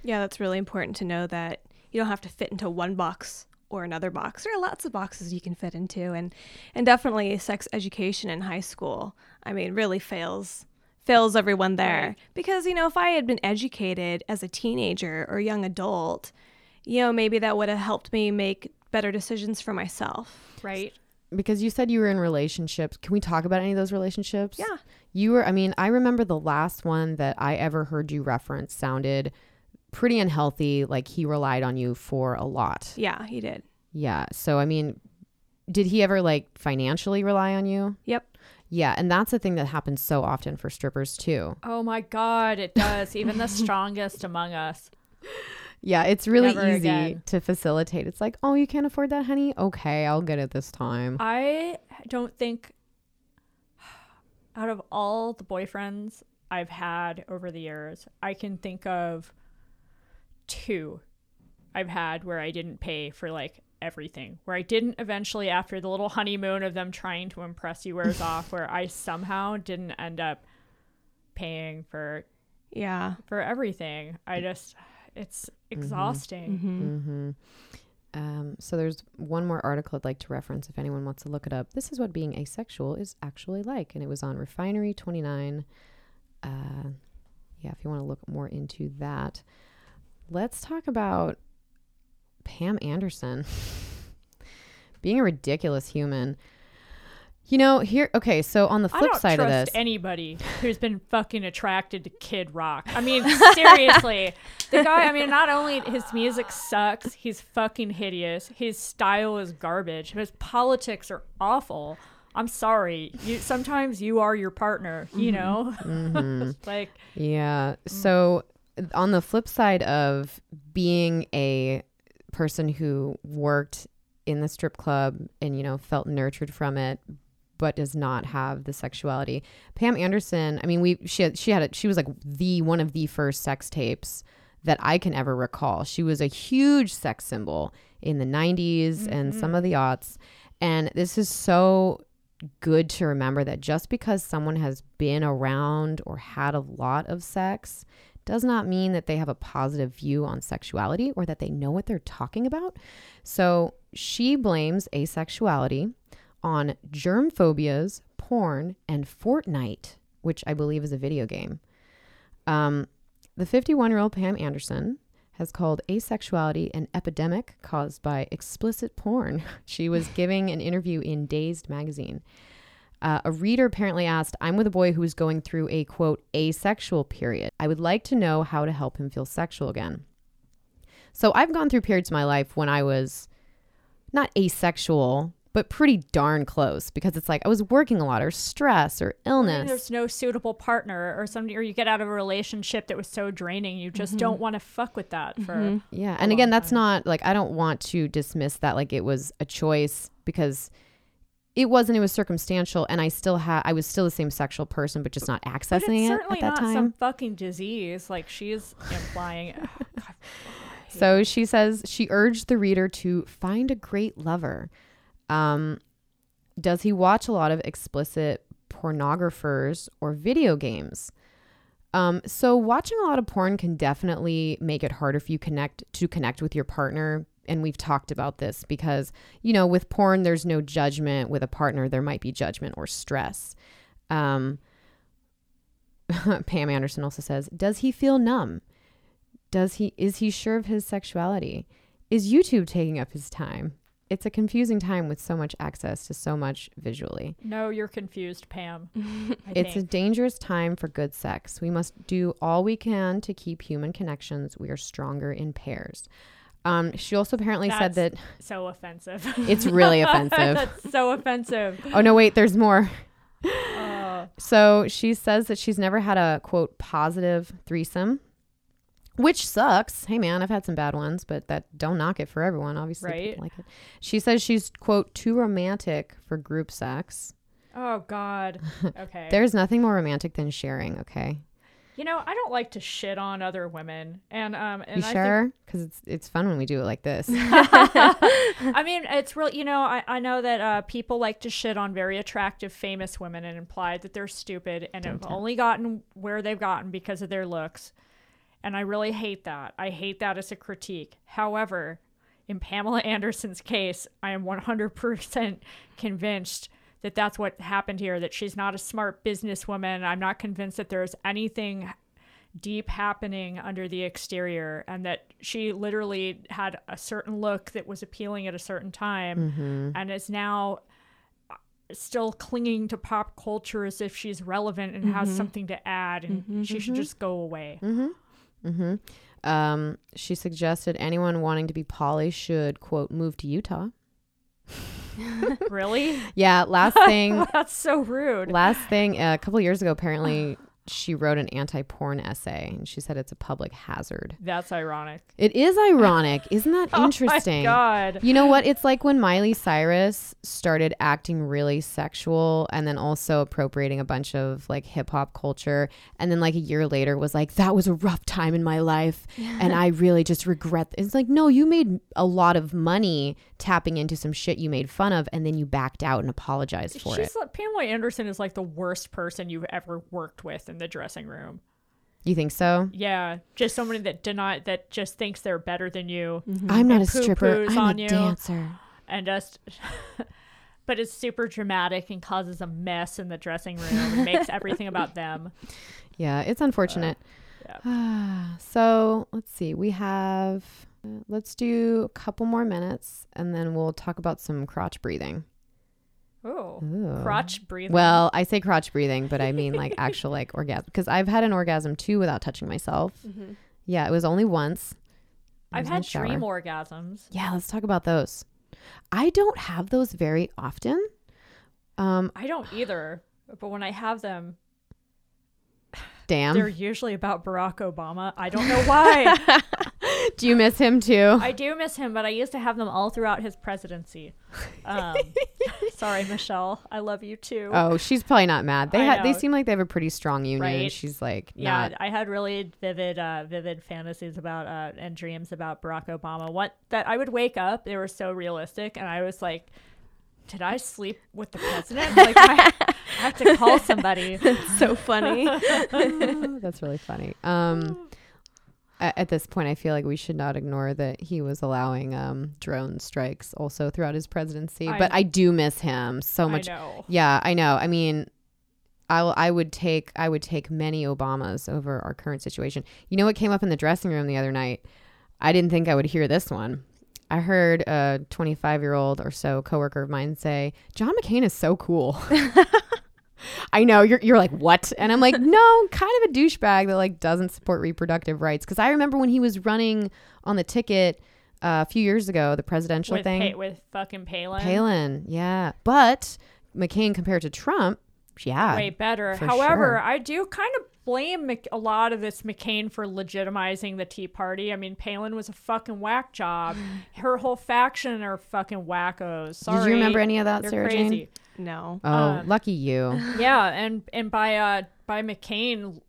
Yeah, that's really important to know that you don't have to fit into one box or another box. There are lots of boxes you can fit into, and and definitely sex education in high school. I mean, really fails fails everyone there because you know if I had been educated as a teenager or young adult, you know maybe that would have helped me make better decisions for myself. Right. Because you said you were in relationships. Can we talk about any of those relationships? Yeah. You were, I mean, I remember the last one that I ever heard you reference sounded pretty unhealthy, like he relied on you for a lot. Yeah, he did. Yeah. So, I mean, did he ever like financially rely on you? Yep. Yeah. And that's a thing that happens so often for strippers too. Oh my God, it does. Even the strongest among us. Yeah. It's really Never easy again. to facilitate. It's like, oh, you can't afford that, honey? Okay, I'll get it this time. I don't think, out of all the boyfriends I've had over the years, I can think of two I've had where I didn't pay for like everything. Where I didn't eventually, after the little honeymoon of them trying to impress you wears off, where I somehow didn't end up paying for Yeah. for everything. I just, it's exhausting. Mm-hmm. hmm Um, so there's one more article I'd like to reference if anyone wants to look it up. This is what being asexual is actually like, and it was on Refinery 29. Uh, yeah, if you want to look more into that, let's talk about Pam Anderson being a ridiculous human. You know, here. Okay, so on the I flip don't side trust of this, anybody who's been fucking attracted to Kid Rock. I mean, seriously, the guy. I mean, not only his music sucks, he's fucking hideous. His style is garbage. His politics are awful. I'm sorry. You sometimes you are your partner. You know, Mhm. like Yeah. So on the flip side of being a person who worked in the strip club and you know felt nurtured from it but does not have the sexuality. Pam Anderson, I mean we she had, she had a, she was like the one of the first sex tapes that I can ever recall. She was a huge sex symbol in the 90s and mm-hmm. some of the aughts. And this is so good to remember that just because someone has been around or had a lot of sex does not mean that they have a positive view on sexuality or that they know what they're talking about. So she blames asexuality on germ phobias, porn, and Fortnite, which I believe is a video game. Um, the 51 year old Pam Anderson has called asexuality an epidemic caused by explicit porn. She was giving an interview in Dazed magazine. Uh, a reader apparently asked, I'm with a boy who is going through a quote, asexual period. I would like to know how to help him feel sexual again. So I've gone through periods in my life when I was not asexual, but pretty darn close because it's like I was working a lot or stress or maybe illness. there's no suitable partner or somebody, or you get out of a relationship that was so draining, you just mm-hmm. don't want to fuck with that for. Mm-hmm. Yeah. a And again, long that's time. not like I don't want to dismiss that like it was a choice because it wasn't, it was circumstantial and I still had I was still the same sexual person, but just not But accessing it's it at that not time. some fucking disease like she's implying. Oh, God. So she says she urged the reader to find a great lover. Um, does he watch a lot of explicit pornographers or video games? Um, so watching a lot of porn can definitely make it harder for you connect to connect with your partner. And we've talked about this because, you know, with porn, there's no judgment. With a partner, there might be judgment or stress. Um, Pam Anderson also says, does he feel numb? Does he is he sure of his sexuality? Is YouTube taking up his time? It's a confusing time with so much access to so much visually. No, you're confused, Pam. It's a dangerous time for good sex. We must do all we can to keep human connections. We are stronger in pairs. Um, she also apparently said that So offensive. it's really offensive. That's so offensive. Oh no, wait, there's more. Uh, So she says that she's never had a quote positive threesome, which sucks. Hey man, I've had some bad ones, but that don't knock it for everyone. Obviously, Right. people like it. She says she's quote too romantic for group sex. oh God. Okay. There's nothing more romantic than sharing. Okay, you know, I don't like to shit on other women, and um, and you I sure? Because it's it's fun when we do it like this. I mean, it's real. You know, I I know that uh, people like to shit on very attractive, famous women and imply that they're stupid and have Don't. only gotten where they've gotten because of their looks, and I really hate that. I hate that as a critique. However, in Pamela Anderson's case, I am 100% convinced that that's what happened here, that she's not a smart businesswoman. I'm not convinced that there's anything deep happening under the exterior and that she literally had a certain look that was appealing at a certain time mm-hmm. and is now uh, still clinging to pop culture as if she's relevant and has mm-hmm. something to add and mm-hmm. she should just go away. Hmm Um, she suggested anyone wanting to be poly should quote move to Utah. really? Yeah, last thing That's so rude. Last thing, uh, a couple years ago, apparently she wrote an anti-porn essay, and she said it's a public hazard. That's ironic. It is ironic, isn't that interesting? Oh my god. You know what? It's like when Miley Cyrus started acting really sexual and then also appropriating a bunch of like hip hop culture. And then like a year later was like, that was a rough time in my life. And I really just regret. th-" It's like, no, you made a lot of money tapping into some shit you made fun of and then you backed out and apologized for it. She's like, Pamela Anderson is like the worst person you've ever worked with in the dressing room. You think so? Yeah, just somebody that deny that just thinks they're better than you I'm not a stripper. I'm on a you. dancer. and just but it's super dramatic and causes a mess in the dressing room and makes everything about them. Yeah, it's unfortunate. Yeah. so let's see. We have, uh, let's do a couple more minutes and then we'll talk about some crotch breathing. Oh, Ooh. crotch breathing. Well, I say crotch breathing, but I mean like actual like orgasm because I've had an orgasm too without touching myself. Yeah, it was only once. I I've had dream orgasms. Yeah, let's talk about those. I don't have those very often. Um, I don't either, but when I have them, damn. they're usually about Barack Obama. I don't know why. Do you miss him too? I do miss him, but I used to have them all throughout his presidency. Um, sorry, Michelle. I love you too. Oh, she's probably not mad. They ha- they seem like they have a pretty strong union. Right. She's like yeah, not I had really vivid, uh, vivid fantasies about uh, and dreams about Barack Obama. What that I would wake up, they were so realistic, and I was like, "Did I sleep with the president? Like, I, have to call somebody." so funny. That's really funny. Um, at this point, I feel like we should not ignore that he was allowing um, drone strikes also throughout his presidency. I- but I do miss him so much. I know. Yeah, I know. I mean, I I would take I would take many Obamas over our current situation. You know what came up in the dressing room the other night? I didn't think I would hear this one. I heard a 25 year old or so coworker of mine say, "John McCain is so cool." I know you're you're like what, and I'm like no, kind of a douchebag that like doesn't support reproductive rights. Because I remember when he was running on the ticket uh, a few years ago, the presidential With thing. Pa- with fucking Palin. Palin, yeah. But McCain compared to Trump, yeah. way better. However, sure. I do kind of blame Mc- a lot of this McCain for legitimizing the Tea Party. I mean, Palin was a fucking whack job. Her whole faction are fucking wackos. Sorry. Did you remember any of that, They're Sarah crazy. Jane? No. Oh, Uh, lucky you. yeah, and and by uh by McCain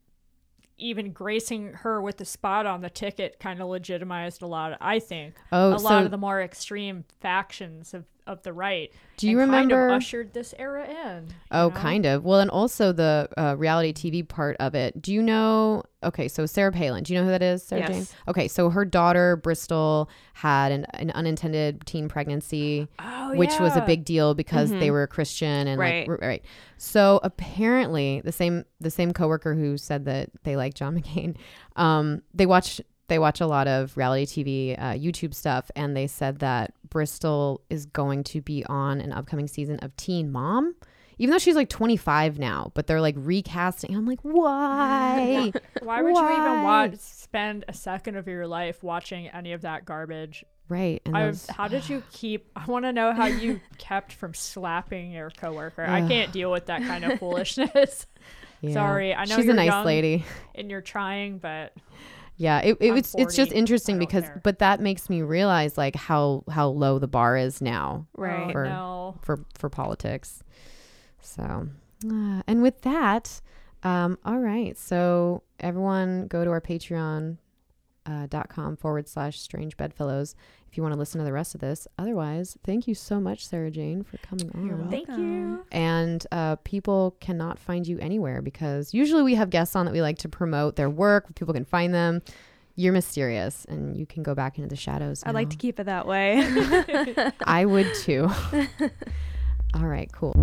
even gracing her with the spot on the ticket kind of legitimized a lot. I think Oh, a so lot of the more extreme factions of, of the right. Do you and remember- Kind of ushered this era in. Oh, know? kind of. Well, and also the uh, reality TV part of it. Do you know? Okay, so Sarah Palin. Do you know who that is, Sarah Yes. Jane? Okay, so her daughter Bristol had an, an unintended teen pregnancy, Oh, which was a big deal because they were a Christian and Right. like right. So apparently, the same the same coworker who said that they like John McCain, um, they watch they watch a lot of reality TV, uh, YouTube stuff, and they said that Bristol is going to be on an upcoming season of Teen Mom. even though she's like 25 now, but they're like recasting. I'm like, why? Why would you even Why? watch spend a second of your life watching any of that garbage? right. And I, those, how did you keep? I want to know how you kept from slapping your coworker. I can't deal with that kind of foolishness. yeah. Sorry, I know she's a nice lady. and you're trying, but Yeah, it, it I'm it's it's just interesting because care. but that makes me realize like how how low the bar is now Right. For- no. for for politics. So, uh, and with that, um, all right. So everyone, go to our Patreon. Uh, dot com forward slash strange bedfellows if you want to listen to the rest of this otherwise thank you so much sarah jane for coming on You're welcome. Thank you. and uh, people cannot find you anywhere because usually we have guests on that we like to promote their work people can find them you're mysterious and you can go back into the shadows I like to keep it that way. I would too. All right, cool.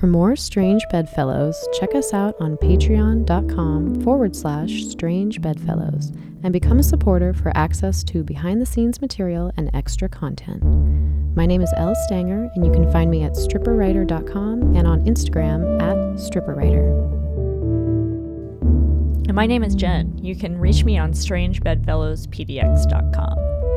For more Strange Bedfellows, check us out on patreon.com forward slash strange bedfellows and become a supporter for access to behind the scenes material and extra content. My name is Elle Stanger, and you can find me at stripperwriter.com and on Instagram at stripperwriter. And my name is Jen. You can reach me on strangebedfellowspdx.com.